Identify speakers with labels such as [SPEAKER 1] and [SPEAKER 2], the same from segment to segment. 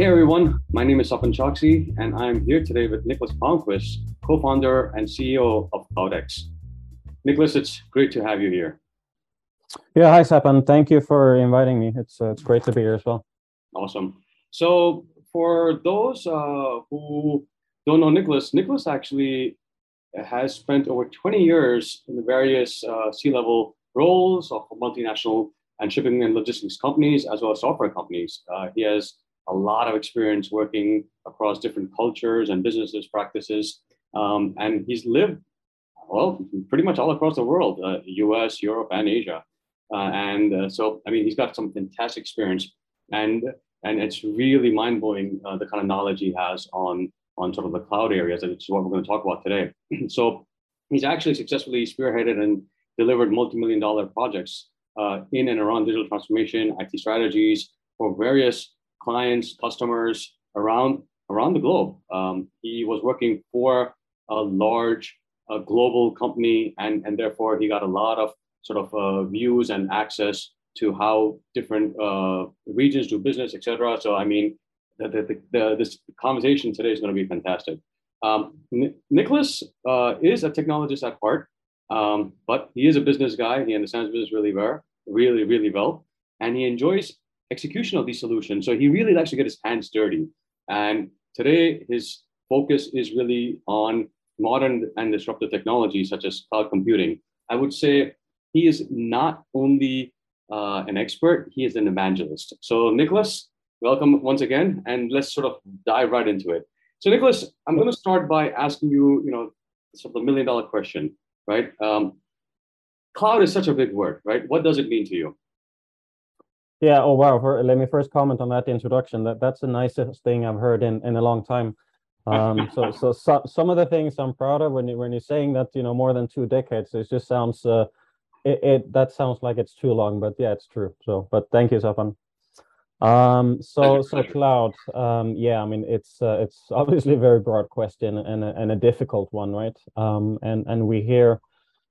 [SPEAKER 1] Hey everyone, my name is Sapan Choksi, and I'm here today with Nicholas Palmqvist, co-founder and CEO of QloudX. Nicholas, it's great to have you here.
[SPEAKER 2] Yeah, hi Sapan. Thank you for inviting me. It's uh, it's great to be here as well.
[SPEAKER 1] Awesome. So for those uh, who don't know Nicholas, Nicholas actually has spent over 20 years in the various uh, C-level roles of multinational and shipping and logistics companies, as well as software companies. Uh, he has a lot of experience working across different cultures and businesses practices. Um, and he's lived, well, pretty much all across the world, uh, US, Europe, and Asia. Uh, and uh, so, I mean, he's got some fantastic experience. And, and it's really mind blowing uh, the kind of knowledge he has on, on sort of the cloud areas, which is what we're going to talk about today. so, he's actually successfully spearheaded and delivered multi million dollar projects uh, in and around digital transformation, IT strategies for various clients, customers around around the globe. Um, he was working for a large uh, global company, and and therefore he got a lot of sort of uh, views and access to how different uh, regions do business, etc. So I mean, the, the, the, this conversation today is going to be fantastic. Um, N- Nicholas uh, is a technologist at heart, um, but he is a business guy. He understands business really well, really, really well, and he enjoys execution of these solutions. So he really likes to get his hands dirty. And today, his focus is really on modern and disruptive technologies such as cloud computing. I would say he is not only uh, an expert, he is an evangelist. So, Nicholas, welcome once again, and let's sort of dive right into it. So, Nicholas, I'm going to start by asking you, you know, sort of the million dollar question, right? Um, cloud is such a big word, right? What does it mean to you?
[SPEAKER 2] Yeah. Oh wow. For, let me first comment on that introduction. That that's the nicest thing I've heard in in a long time. Um, so, so so some of the things I'm proud of when you when you're saying that you know more than two decades, it just sounds uh, it, it that sounds like it's too long, but yeah, it's true. So, but thank you, Sapan. Um, so so cloud. Um, yeah, I mean it's uh, it's obviously a very broad question and a, and a difficult one, right? Um, and and we hear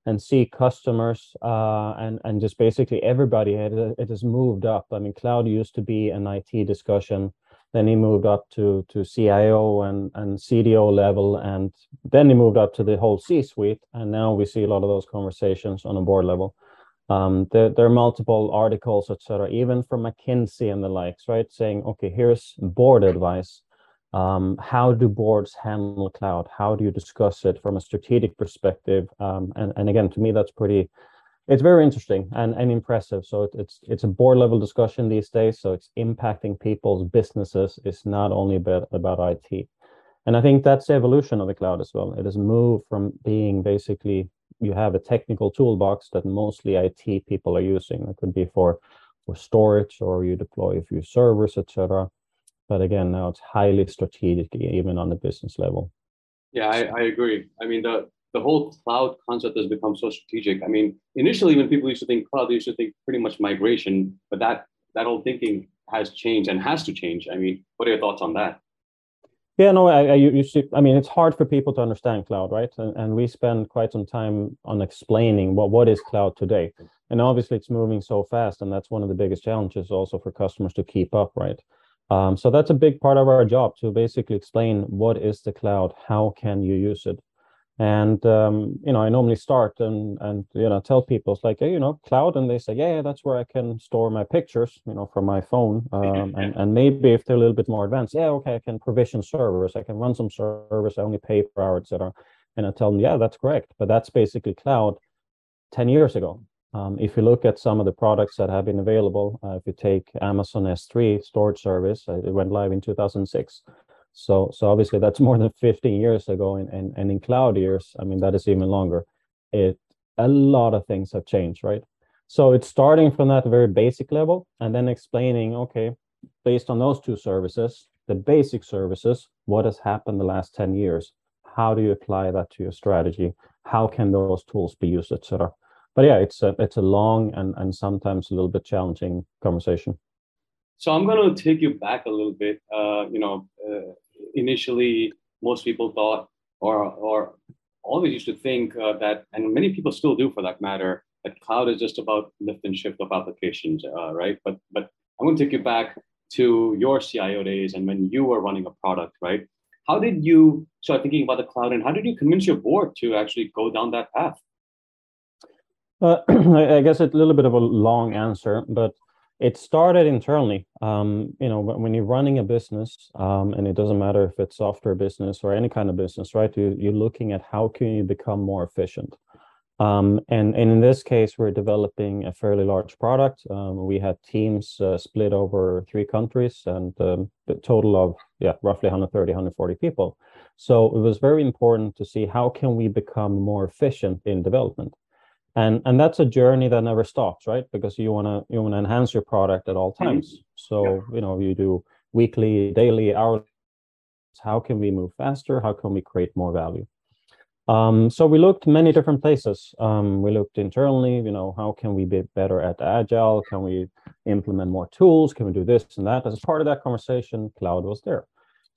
[SPEAKER 2] and see customers uh, and and just basically everybody it, it has moved up. I mean, cloud used to be an IT discussion, then he moved up to to CIO and and CDO level, and then he moved up to the whole C-suite, and now we see a lot of those conversations on a board level. Um, there, there are multiple articles, etc., even from McKinsey and the likes, right, saying, okay, here's board advice um, how do boards handle cloud? How do you discuss it from a strategic perspective? Um, and, and again, to me, that's pretty, it's very interesting and, and impressive. So it, it's it's a board level discussion these days. So it's impacting people's businesses. It's not only about, about IT. And I think that's the evolution of the cloud as well. It has moved from being basically you have a technical toolbox that mostly IT people are using. It could be for for storage or you deploy a few servers, etc but again, now it's highly strategic, even on the business level.
[SPEAKER 1] Yeah, I, I agree. I mean, the the whole cloud concept has become so strategic. I mean, initially when people used to think cloud, they used to think pretty much migration, but that that whole thinking has changed and has to change. I mean, what are your thoughts on that?
[SPEAKER 2] Yeah, no, I, I you see, I mean, it's hard for people to understand cloud, right? And, and we spend quite some time on explaining what what is cloud today. And obviously, it's moving so fast, and that's one of the biggest challenges also for customers to keep up, right? Um, so that's a big part of our job to basically explain what is the cloud, how can you use it, and um, you know I normally start and and you know tell people it's like hey, you know cloud, and they say yeah, yeah that's where I can store my pictures, you know, from my phone, um, and and maybe if they're a little bit more advanced, yeah, okay, I can provision servers, I can run some servers, I only pay per hour, etc. And I tell them yeah, that's correct, but that's basically cloud ten years ago. Um, if you look at some of the products that have been available, uh, if you take Amazon S3 storage service, uh, it went live in 2006. So, so obviously that's more than 15 years ago, and, and, and in cloud years, I mean that is even longer. It a lot of things have changed, right? So it's starting from that very basic level, and then explaining, okay, based on those two services, the basic services, what has happened the last 10 years? How do you apply that to your strategy? How can those tools be used, etc but yeah, it's a it's a long and and sometimes a little bit challenging conversation.
[SPEAKER 1] So I'm going to take you back a little bit. Uh, you know, uh, initially most people thought, or or always used to think uh, that, and many people still do for that matter, that cloud is just about lift and shift of applications, uh, right? But but I'm going to take you back to your CIO days and when you were running a product, right? How did you start thinking about the cloud and how did you convince your board to actually go down that path?
[SPEAKER 2] Uh, I guess it's a little bit of a long answer, but it started internally. Um, you know, when you're running a business, um, and it doesn't matter if it's software business or any kind of business, right? You, you're looking at how can you become more efficient. Um, and, and in this case, we're developing a fairly large product. Um, we had teams uh, split over three countries and um, a total of yeah roughly 130, 140 people. So it was very important to see how can we become more efficient in development and and that's a journey that never stops right? Because you want to you want to enhance your product at all mm-hmm. times. Mm-hmm. so yeah. you know you do weekly daily hourly. How can we move faster? How can we create more value? Um, so we looked many different places. Um, we looked internally you know how can we be better at agile? Can we implement more tools? Can we do this and that? As part of that conversation cloud was there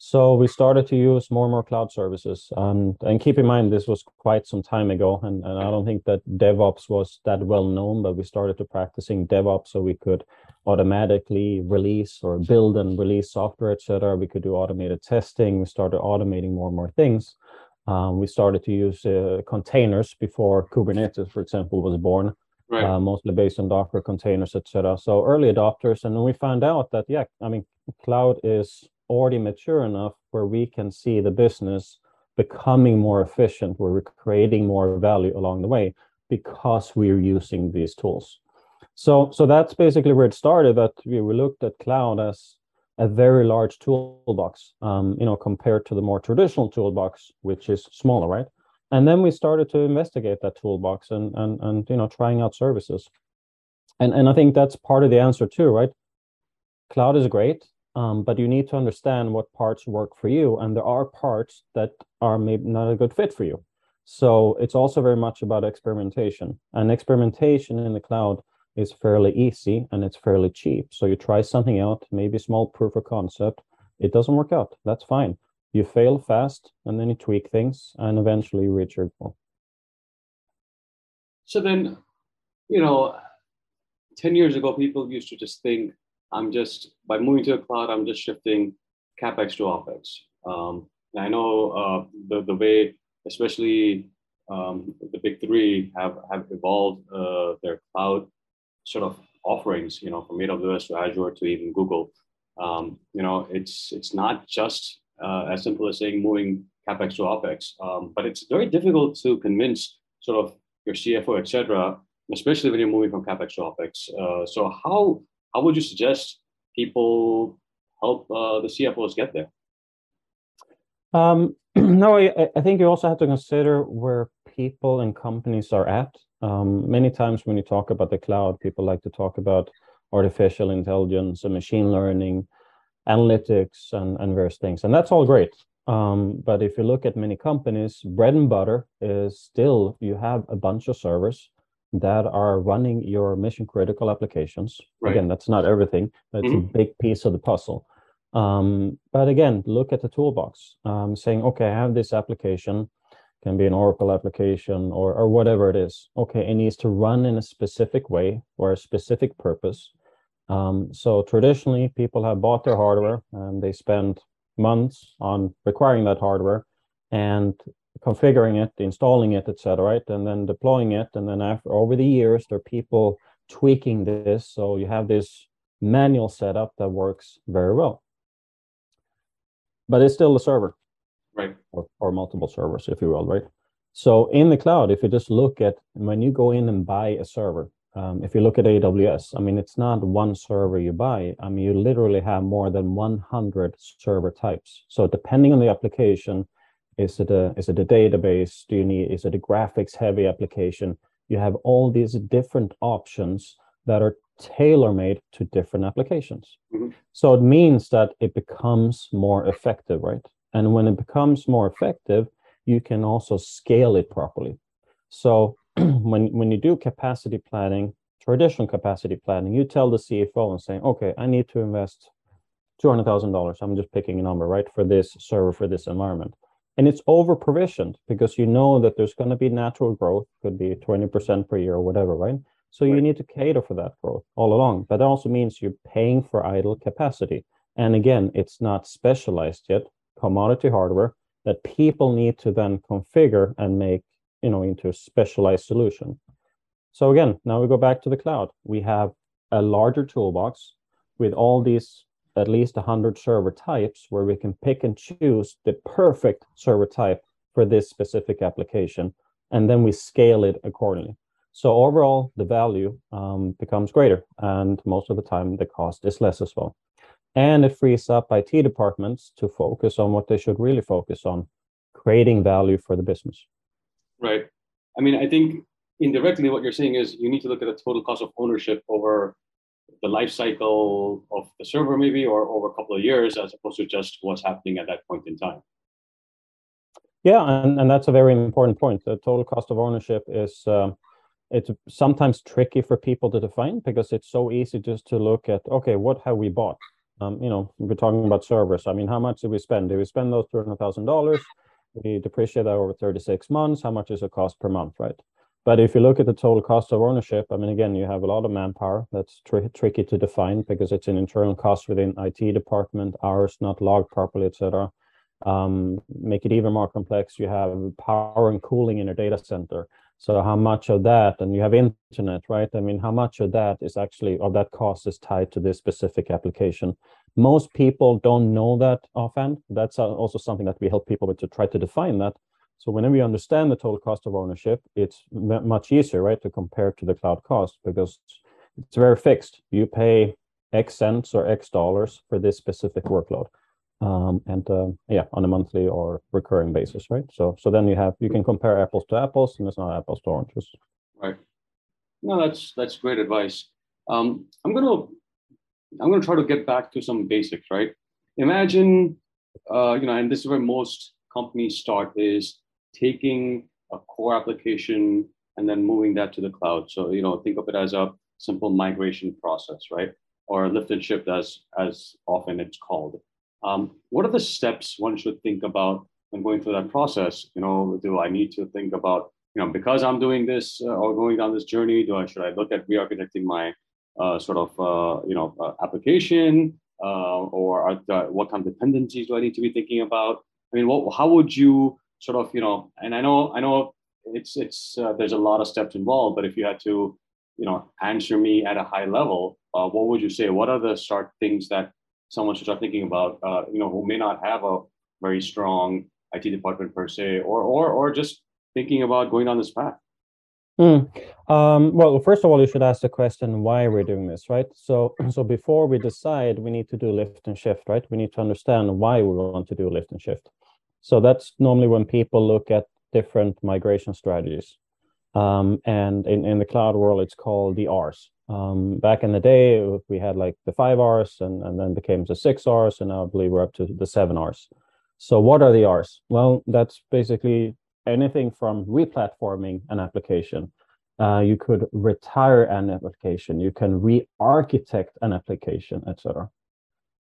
[SPEAKER 2] so we started to use more and more cloud services. Um, and keep in mind, this was quite some time ago, and, and I don't think that DevOps was that well known, but we started to practicing DevOps so we could automatically release or build and release software, etc. We could do automated testing. We started automating more and more things. Um, we started to use uh, containers before Kubernetes, for example, was born. Right. Uh, mostly based on Docker containers, etc. So early adopters, and then we found out that yeah, I mean, cloud is already mature enough where we can see the business becoming more efficient, where we're creating more value along the way because we're using these tools. So, so that's basically where it started. That we, looked at cloud as a very large toolbox, um, you know, compared to the more traditional toolbox, which is smaller, right? And then we started to investigate that toolbox and and and you know, trying out services. And and I think that's part of the answer too, right? Cloud is great um, but you need to understand what parts work for you and there are parts that are maybe not a good fit for you. So it's also very much about experimentation and experimentation in the cloud is fairly easy and it's fairly cheap. So you try something out maybe small proof of concept it doesn't work out that's fine. You fail fast and then you tweak things and eventually you reach your goal.
[SPEAKER 1] So then you know 10 years ago people used to just think I'm just by moving to the cloud, I'm just shifting capex to opex. Um, and I know uh, the the way, especially um, the big three have have evolved uh, their cloud sort of offerings. You know, from AWS to Azure to even Google. Um, you know, it's it's not just uh, as simple as saying moving capex to opex, um, but it's very difficult to convince sort of your CFO, etc., especially when you're moving from capex to opex. Uh, so how how would you suggest people help uh, the CFOs get there?
[SPEAKER 2] Um, no, I, I, think you also have to consider where people and companies are at. Um, many times when you talk about the cloud, people like to talk about artificial intelligence and machine learning, analytics, and, and various things. And that's all great. Um, but if you look at many companies, bread and butter is still you have a bunch of servers that are running your mission critical applications. Right. Again, that's not everything, that's mm-hmm. a big piece of the puzzle. Um, but again, look at the toolbox, um, saying, okay, I have this application, can be an Oracle application or, or whatever it is. Okay, it needs to run in a specific way or a specific purpose. Um, so traditionally, people have bought their hardware and they spend months on requiring that hardware. And configuring it, installing it, etc., right? And then deploying it. And then after over the years, there are people tweaking this. So you have this manual setup that works very well. But it's still a server.
[SPEAKER 1] Right.
[SPEAKER 2] Or, or multiple servers, if you will, right? So in the cloud, if you just look at when you go in and buy a server, um, if you look at AWS, I mean, it's not one server you buy. I mean, you literally have more than 100 server types. So depending on the application, is it a is it a database? Do you need is it a graphics heavy application? You have all these different options that are tailor-made to different applications. Mm-hmm. So it means that it becomes more effective, right? And when it becomes more effective, you can also scale it properly. So when when you do capacity planning, traditional capacity planning, you tell the CFO and saying, okay, I need to invest two hundred thousand dollars. I'm just picking a number, right, for this server for this environment and it's over provisioned because you know that there's going to be natural growth could be 20% per year or whatever right So you need to cater for that growth all along. But that also means you're paying for idle capacity. And again, it's not specialized yet, commodity hardware that people need to then configure and make, you know, into a specialized solution. So again, now we go back to the cloud. We have a larger toolbox with all these at least 100 server types where we can pick and choose the perfect server type for this specific application, and then we scale it accordingly. So overall, the value um, becomes greater, and most of the time the cost is less as well. And it frees up IT departments to focus on what they should really focus on, creating value for the business.
[SPEAKER 1] Right. I mean, I think indirectly what you're saying is you need to look at the total cost of ownership over the life cycle of the server maybe or over a couple of years as opposed to just what's happening at that point in time.
[SPEAKER 2] Yeah and, and that's a very important point. The total cost of ownership is uh, it's sometimes tricky for people to define because it's so easy just to look at okay what have we bought? Um, you know we're talking about servers. I mean how much did we spend? Did we spend those $200000 we depreciate that over 36 months. How much is it cost per month right but if you look at the total cost of ownership, I mean, again, you have a lot of manpower. That's tr- tricky to define because it's an internal cost within IT department, hours not logged properly, etc. Um, make it even more complex. You have power and cooling in a data center. So how much of that, and you have internet, right? I mean, how much of that is actually, of that cost is tied to this specific application? Most people don't know that offhand. That's also something that we help people with to try to define that so whenever you understand the total cost of ownership, it's much easier, right, to compare to the cloud cost because it's very fixed. You pay X cents or X dollars for this specific workload. Um, and uh, yeah, on a monthly or recurring basis, right? So so then you have you can compare apples to apples, and it's not apples to oranges.
[SPEAKER 1] Right. No, that's that's great advice. Um, I'm gonna I'm gonna try to get back to some basics, right? Imagine, uh, you know, and this is where most companies start is taking a core application and then moving that to the cloud. So, you know, think of it as a simple migration process, right? Or lift and shift as, as often it's called. Um, what are the steps one should think about when going through that process? You know, do I need to think about, you know, because I'm doing this uh, or going down this journey, do I, should I look at re-architecting my uh, sort of, uh, you know, uh, application uh, or are, what kind of dependencies do I need to be thinking about? I mean, what, how would you sort of you know and i know i know it's it's uh, there's a lot of steps involved but if you had to you know answer me at a high level uh, what would you say what are the start things that someone should start thinking about uh, you know who may not have a very strong it department per se or or or just thinking about going down this path
[SPEAKER 2] Mm. Um, well, first of all, you should ask the question why we're doing this, right? So, so before we decide, we need to do lift and shift, right? We need to understand why we want to do lift and shift. So that's normally when people look at different migration strategies. Um, and in, in the cloud world, it's called the R's. Um, back in the day, we had like the five R's and, and then became the six R's, and now I believe we're up to the seven R's. So what are the R's? Well, that's basically anything from replatforming an application. Uh, you could retire an application. You can re-architect an application, etc.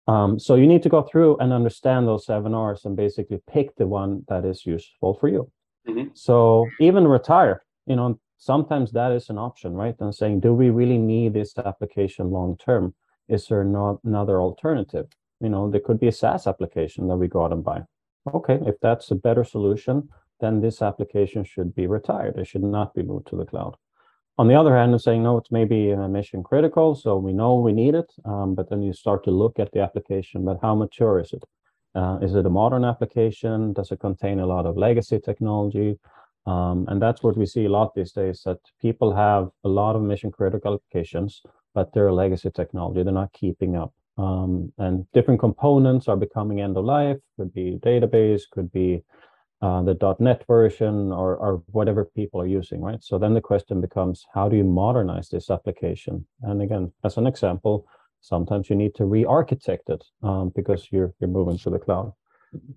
[SPEAKER 2] Um, so you need to go through and understand those seven R's and basically pick the one that is useful for you. Mm-hmm. So even retire, you know, sometimes that is an option, right? And saying, do we really need this application long term? Is there not another alternative? You know, there could be a SaaS application that we go out and buy. Okay, if that's a better solution, then this application should be retired. It should not be moved to the cloud. On the other hand, I'm saying, no, it's maybe mission critical, so we know we need it, um, but then you start to look at the application, but how mature is it? Uh, is it a modern application? Does it contain a lot of legacy technology? Um, and that's what we see a lot these days, that people have a lot of mission critical applications, but they're legacy technology. They're not keeping up. Um, and different components are becoming end of life, could be database, could be uh, the .NET version or, or whatever people are using, right? So then the question becomes, how do you modernize this application? And again, as an example, sometimes you need to re-architect it um, because you're you're moving to the cloud.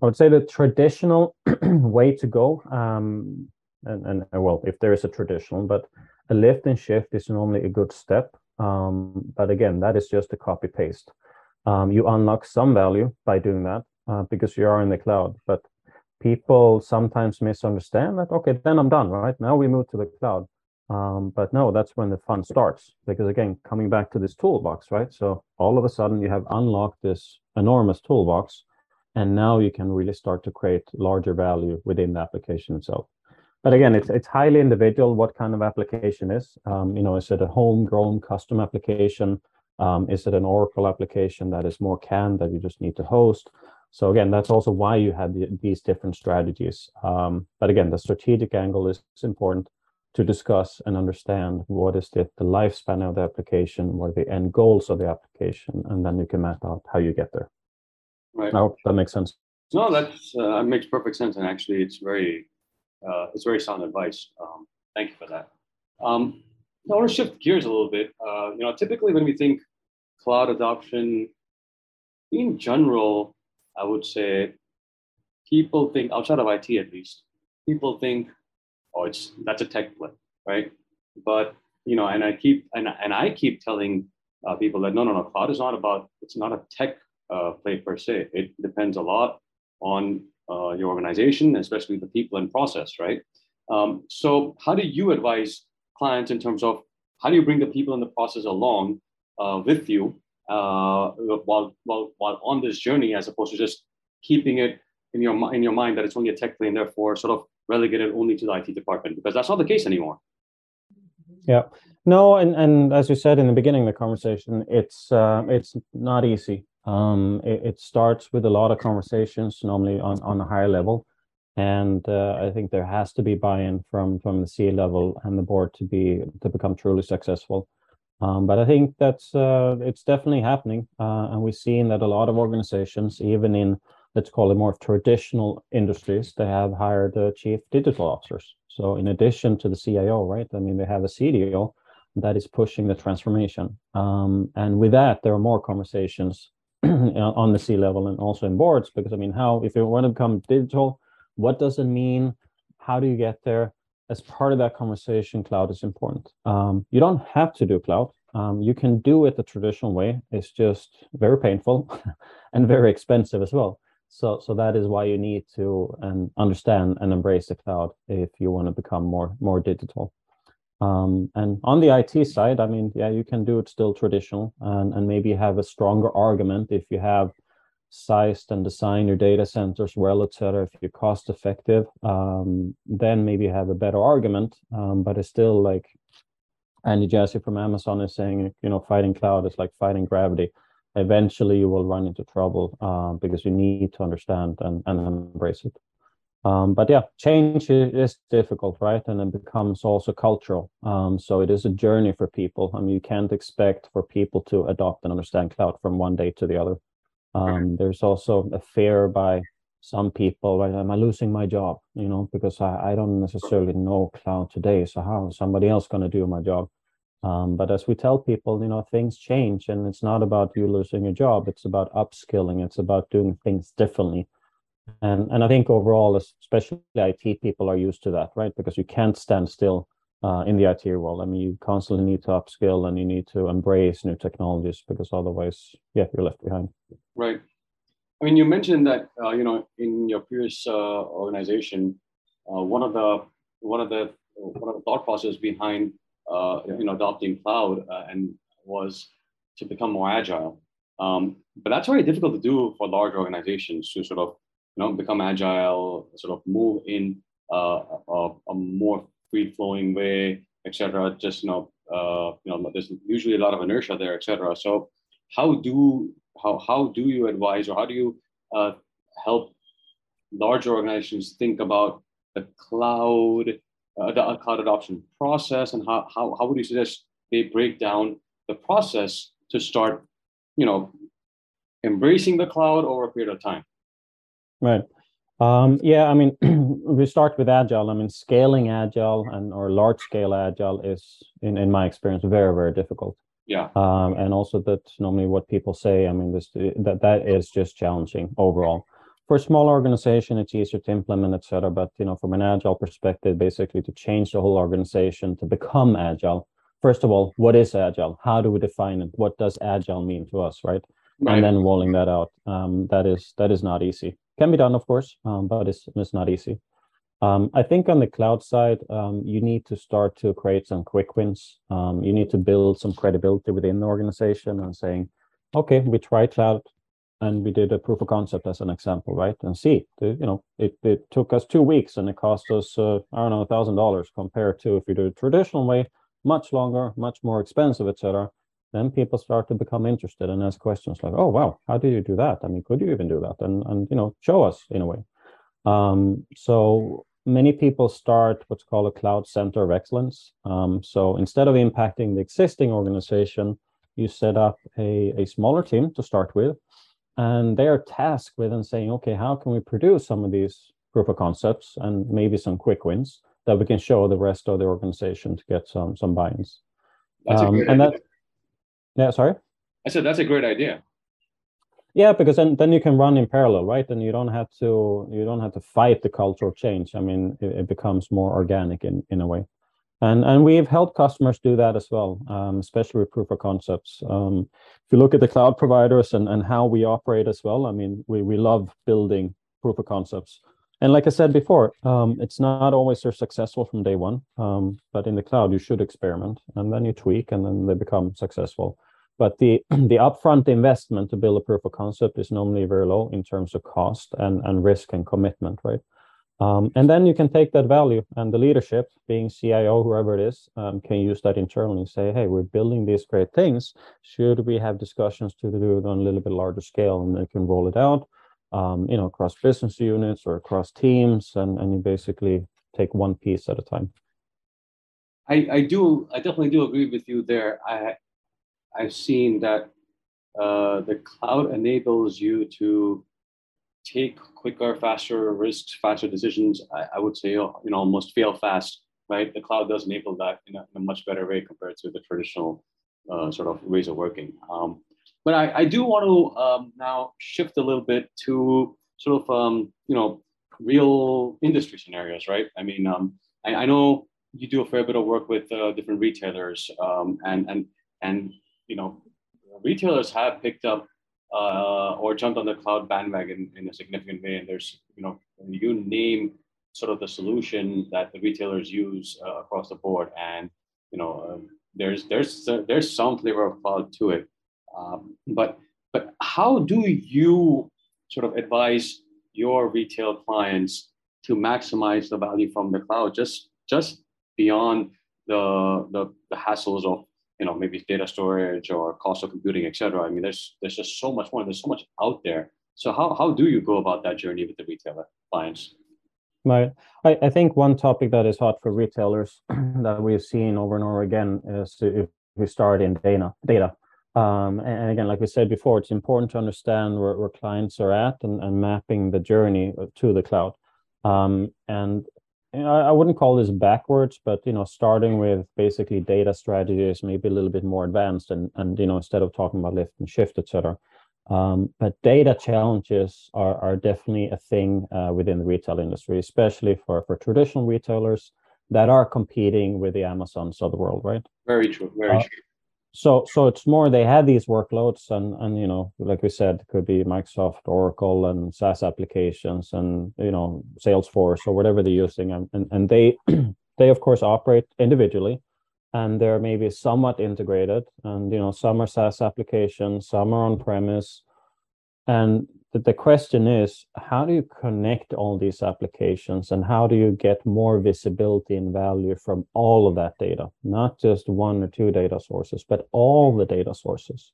[SPEAKER 2] I would say the traditional way to go, um, and, and well, if there is a traditional, but a lift and shift is normally a good step. Um, but again, that is just a copy paste. Um, you unlock some value by doing that uh, because you are in the cloud, but people sometimes misunderstand that okay then i'm done right now we move to the cloud Um, but no, that's when the fun starts. Because again, coming back to this toolbox, right? So all of a sudden you have unlocked this enormous toolbox, and now you can really start to create larger value within the application itself. But again, it's it's highly individual what kind of application is. Um, you know, is it a homegrown custom application? Um, is it an Oracle application that is more canned that you just need to host? So again, that's also why you have the, these different strategies. Um, but again, the strategic angle is important to discuss and understand what is the, the lifespan of the application, what are the end goals of the application, and then you can map out how you get there.
[SPEAKER 1] Right.
[SPEAKER 2] I hope that makes sense.
[SPEAKER 1] No, that uh, makes perfect sense, and actually, it's very uh, it's very sound advice. Um, thank you for that. Um, I want to shift gears a little bit. Uh, you know, typically when we think cloud adoption, in general, I would say people think outside of IT at least, people think, oh, it's that's a tech play, right? But you know, and I keep and and I keep telling uh, people that no, no, no, cloud is not about it's not a tech uh, play per se. It depends a lot on uh, your organization, especially the people and process, right? Um, so, how do you advise clients in terms of how do you bring the people and the process along uh, with you uh, while, while, while on this journey, as opposed to just keeping it in your in your mind that it's only a tech play and therefore sort of relegated only to the IT department because that's not the case anymore.
[SPEAKER 2] Yeah, no, and and as you said in the beginning of the conversation, it's uh, it's not easy. Um, it, it, starts with a lot of conversations, normally on, on a higher level. And uh, I think there has to be buy-in from from the C level and the board to be to become truly successful. Um, but I think that's uh, it's definitely happening, uh, and we've seen that a lot of organizations, even in let's call it more traditional industries, they have hired uh, chief digital officers. So in addition to the CIO, right? I mean, they have a CDO that is pushing the transformation, um, and with that, there are more conversations on the C level and also in boards because I mean, how if you want to become digital, what does it mean? How do you get there? As part of that conversation, cloud is important. Um, you don't have to do cloud. Um, you can do it the traditional way. It's just very painful and very expensive as well. So, so that is why you need to um, understand and embrace the cloud if you want to become more more digital. Um, and on the IT side, I mean, yeah, you can do it still traditional and, and maybe have a stronger argument if you have sized and designed your data centers well, et cetera. If you're cost effective, um, then maybe you have a better argument. Um, but it's still like Andy Jassy from Amazon is saying, you know, fighting cloud is like fighting gravity. Eventually, you will run into trouble uh, because you need to understand and, and embrace it. Um, but yeah, change is difficult, right? And it becomes also cultural. Um, so it is a journey for people. I mean, you can't expect for people to adopt and understand cloud from one day to the other. Um, there's also a fear by some people, right? Am I losing my job? You know, because I, I don't necessarily know cloud today. So how is somebody else going to do my job? Um, but as we tell people, you know, things change and it's not about you losing your job. It's about upskilling. It's about doing things differently and and I think overall, especially IT people are used to that, right? Because you can't stand still uh, in the IT world. I mean, you constantly need to upskill and you need to embrace new technologies because otherwise, yeah, you're left behind.
[SPEAKER 1] Right. I mean, you mentioned that uh, you know in your previous uh, organization, uh, one of the one of the one of the thought process behind uh, you know adopting cloud uh, and was to become more agile. Um, but that's very difficult to do for large organizations to sort of you know, become agile, sort of move in uh, a, a, more free flowing way, etc. Just you know, uh, you know, there's usually a lot of inertia there, etc. So, how do how how do you advise or how do you uh, help large organizations think about the cloud, uh, the cloud adoption process, and how, how how would you suggest they break down the process to start, you know, embracing the cloud over a period of time?
[SPEAKER 2] Right. Um, yeah, I mean, we start with agile. I mean, scaling agile and or large scale agile is, in, in my experience, very very difficult.
[SPEAKER 1] Yeah.
[SPEAKER 2] Um, and also that normally what people say, I mean, this that that is just challenging overall. For a small organization, it's easier to implement, etc. But you know, from an agile perspective, basically to change the whole organization to become agile. First of all, what is agile? How do we define it? What does agile mean to us, right? right. And then rolling that out. Um, that is that is not easy can be done, of course, um, but it's, it's not easy. Um, I think on the cloud side, um, you need to start to create some quick wins. Um, you need to build some credibility within the organization and saying, okay, we tried cloud and we did a proof of concept as an example, right? And see, you know, it, it took us two weeks and it cost us, uh, I don't know, a thousand dollars compared to if you do it traditional way, much longer, much more expensive, etc. Then people start to become interested and ask questions like, "Oh, wow, how did you do that? I mean, could you even do that?" And and you know, show us in a way. Um, so many people start what's called a cloud center of excellence. Um, so instead of impacting the existing organization, you set up a, a smaller team to start with, and they are tasked with and saying, okay, how can we produce some of these proof of concepts and maybe some quick wins that we can show the rest of the organization to get some some buy-ins.
[SPEAKER 1] That's um, and idea.
[SPEAKER 2] Yeah, sorry.
[SPEAKER 1] I said that's a great idea.
[SPEAKER 2] Yeah, because then, then you can run in parallel, right? And you don't have to you don't have to fight the cultural change. I mean, it, it becomes more organic in in a way and and we've helped customers do that as well um, especially with proof of concepts um, if you look at the cloud providers and, and how we operate as well i mean we, we love building proof of concepts and like i said before um, it's not always successful from day one um, but in the cloud you should experiment and then you tweak and then they become successful but the the upfront investment to build a proof of concept is normally very low in terms of cost and, and risk and commitment right um, and then you can take that value and the leadership, being CIO, whoever it is, um, can use that internally. and Say, hey, we're building these great things. Should we have discussions to do it on a little bit larger scale, and they can roll it out, um, you know, across business units or across teams, and and you basically take one piece at a time.
[SPEAKER 1] I, I do I definitely do agree with you there. I I've seen that uh, the cloud enables you to take quicker, faster risks, faster decisions. I, I, would say, you know, almost fail fast, right? The cloud does enable that in a, in a much better way compared to the traditional uh, sort of ways of working. Um, but I, I, do want to um, now shift a little bit to sort of, um, you know, real industry scenarios, right? I mean, um, I, I, know you do a fair bit of work with uh, different retailers, um, and and and you know, retailers have picked up uh, or jumped on the cloud bandwagon in a significant way. And there's, you know, you name sort of the solution that the retailers use uh, across the board, and you know, um, there's there's there's some flavor of cloud to it. Um, but but how do you sort of advise your retail clients to maximize the value from the cloud, just just beyond the the, the hassles of you know maybe data storage or cost of computing et cetera? I mean there's there's just so much more there's so much out there. So how, how do you go about that journey with the retailer clients?
[SPEAKER 2] Right. I, I think one topic that is hot for retailers that we've seen over and over again is if we start in data data um, and again like we said before it's important to understand where, where clients are at and, and mapping the journey to the cloud um, and you know, I wouldn't call this backwards, but you know, starting with basically data strategies, maybe a little bit more advanced, and and you know, instead of talking about lift and shift, etc. Um, but data challenges are are definitely a thing uh, within the retail industry, especially for for traditional retailers that are competing with the Amazons of the world, right?
[SPEAKER 1] Very true. Very uh, true
[SPEAKER 2] so so it's more they had these workloads and and you know like we said it could be microsoft oracle and saas applications and you know salesforce or whatever they're using. And and, and they they of course operate individually and they're maybe somewhat integrated. And you know some are saas applications some are on premise and the question is how do you connect all these applications and how do you get more visibility and value from all of that data? Not just one or two data sources but all the data sources.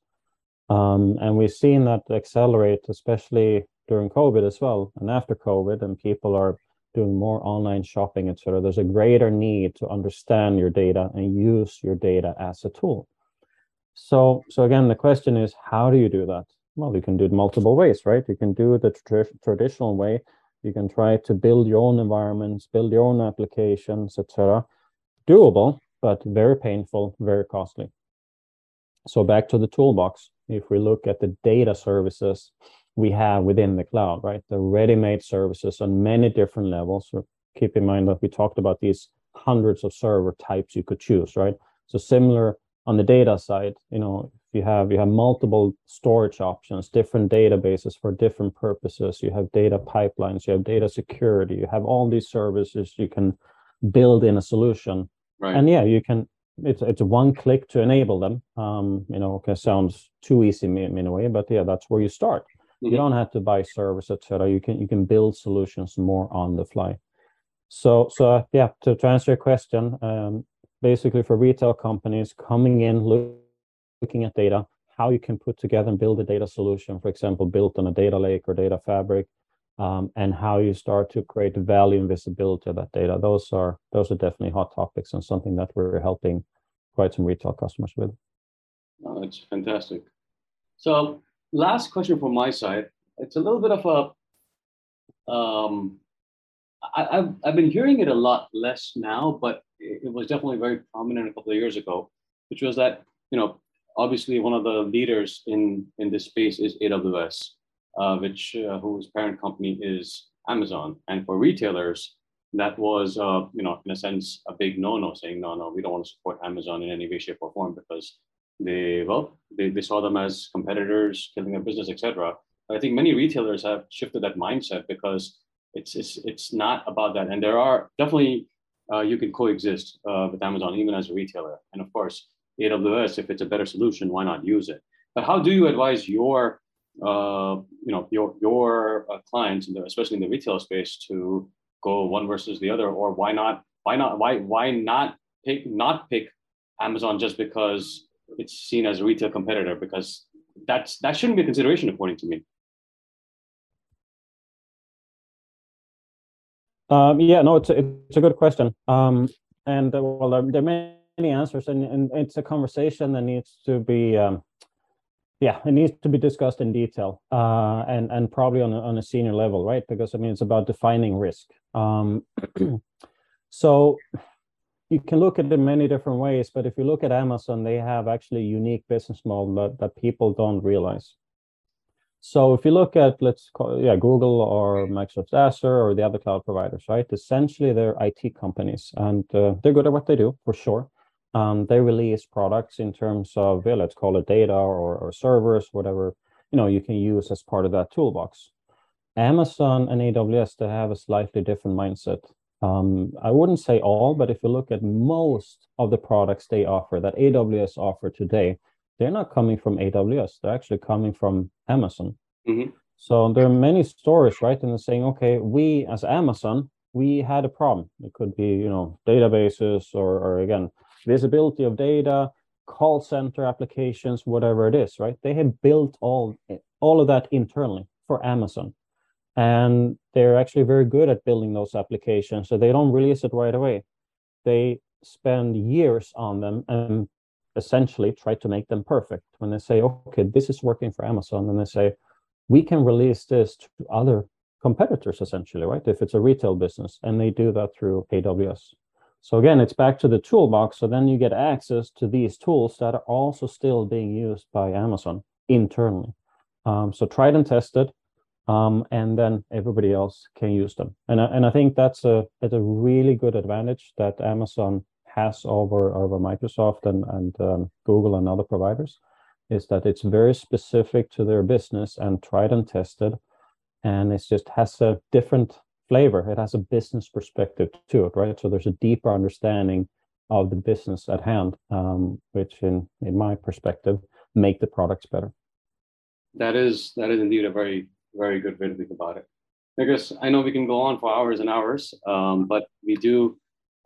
[SPEAKER 2] Um, and we've seen that accelerate especially during covid as well and after covid and people are doing more online shopping etc there's a greater need to understand your data and use your data as a tool. So so again the question is how do you do that well, you can do it multiple ways, right? You can do it the tra traditional way. You can try to build your own environments, build your own applications, etc. Doable, but very painful, very costly. So back to the toolbox. If we look at the data services we have within the cloud, right? The ready-made services on many different levels. So keep in mind that we talked about these hundreds of server types you could choose, right? So similar on the data side, you know, you have you have multiple storage options different databases for different purposes. You have data pipelines you have data security you have all these services you can build in a solution. Right. and yeah you can it's it's one click to enable them. Um you know okay sounds too easy in, in a way but yeah that's where you start. Mm-hmm. you don't have to buy service etc you can you can build solutions more on the fly. So so yeah to, to answer your question um basically for retail companies coming in look, looking at data how you can put together and build a data solution for example built on a data lake or data fabric um, and how you start to create value and visibility of that data. Those are those are definitely hot topics and something that we're helping quite some retail customers with.
[SPEAKER 1] Oh, that's fantastic. So last question from my side. It's a little bit of a um, I, have I've been hearing it a lot less now, but it was definitely very prominent a couple of years ago, which was that you know obviously one of the leaders in in this space is AWS, uh, which uh, whose parent company is Amazon, and for retailers that was uh, you know in a sense a big no-no, saying no no we don't want to support Amazon in any way shape or form because they well they, they saw them as competitors killing their business etc. I think many retailers have shifted that mindset because it's it's it's not about that, and there are definitely uh, you can coexist uh, with Amazon even as a retailer. And of course, AWS, if it's a better solution, why not use it? But how do you advise your, uh, you know, your your uh, clients, especially in the retail space, to go one versus the other, or why not? Why not? Why why not pick not pick Amazon just because it's seen as a retail competitor? Because that's that shouldn't be a consideration according to me.
[SPEAKER 2] Um, yeah, no, it's a, it's a good question. Um, and uh, well, there, there, are many answers, and, and it's a conversation that needs to be, um, yeah, it needs to be discussed in detail, uh, and and probably on a, on a senior level, right? Because I mean, it's about defining risk. Um, so you can look at it in many different ways, but if you look at Amazon, they have actually a unique business model that, that people don't realize. So if you look at let's call yeah Google or Microsoft Azure or the other cloud providers, right? Essentially, they're IT companies, and uh, they're good at what they do for sure. Um, they release products in terms of yeah, let's call it data or, or servers, whatever you know you can use as part of that toolbox. Amazon and AWS they have a slightly different mindset. Um, I wouldn't say all, but if you look at most of the products they offer that AWS offer today, they're not coming from AWS. They're actually coming from Amazon. Mm-hmm. So there are many stories, right? And they're saying, okay, we as Amazon, we had a problem. It could be, you know, databases or, or again, visibility of data, call center applications, whatever it is, right? They have built all all of that internally for Amazon. And they're actually very good at building those applications. So they don't release it right away. They spend years on them and essentially try to make them perfect. When they say, okay, this is working for Amazon, and they say, we can release this to other competitors, essentially, right? If it's a retail business, and they do that through AWS. So again, it's back to the toolbox. So then you get access to these tools that are also still being used by Amazon internally. Um, so tried and tested, um, and then everybody else can use them. And I, and I think that's a that's a really good advantage that Amazon has over over Microsoft and and um, Google and other providers is that it's very specific to their business and tried and tested, and it just has a different flavor. It has a business perspective to it, right? So there's a deeper understanding of the business at hand, um, which, in in my perspective, make the products better.
[SPEAKER 1] That is that is indeed a very very good way to think about it. Guess I know we can go on for hours and hours, um, but we do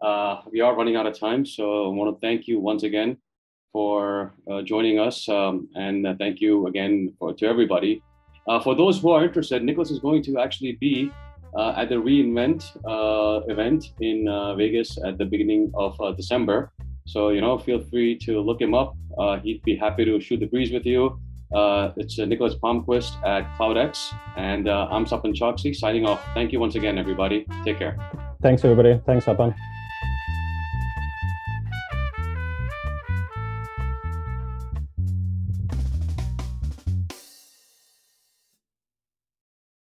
[SPEAKER 1] uh, we are running out of time, so I want to thank you once again for uh, joining us, um, and uh, thank you again for, to everybody. Uh, for those who are interested, Nicholas is going to actually be uh, at the re:Invent uh, event in uh, Vegas at the beginning of uh, December. So you know, feel free to look him up. Uh, he'd be happy to shoot the breeze with you. it's Nicholas Palmqvist at QloudX, and I'm Sapan Choksi signing off. Thank you once again, everybody. Take care.
[SPEAKER 2] Thanks, everybody. Thanks, Sapan.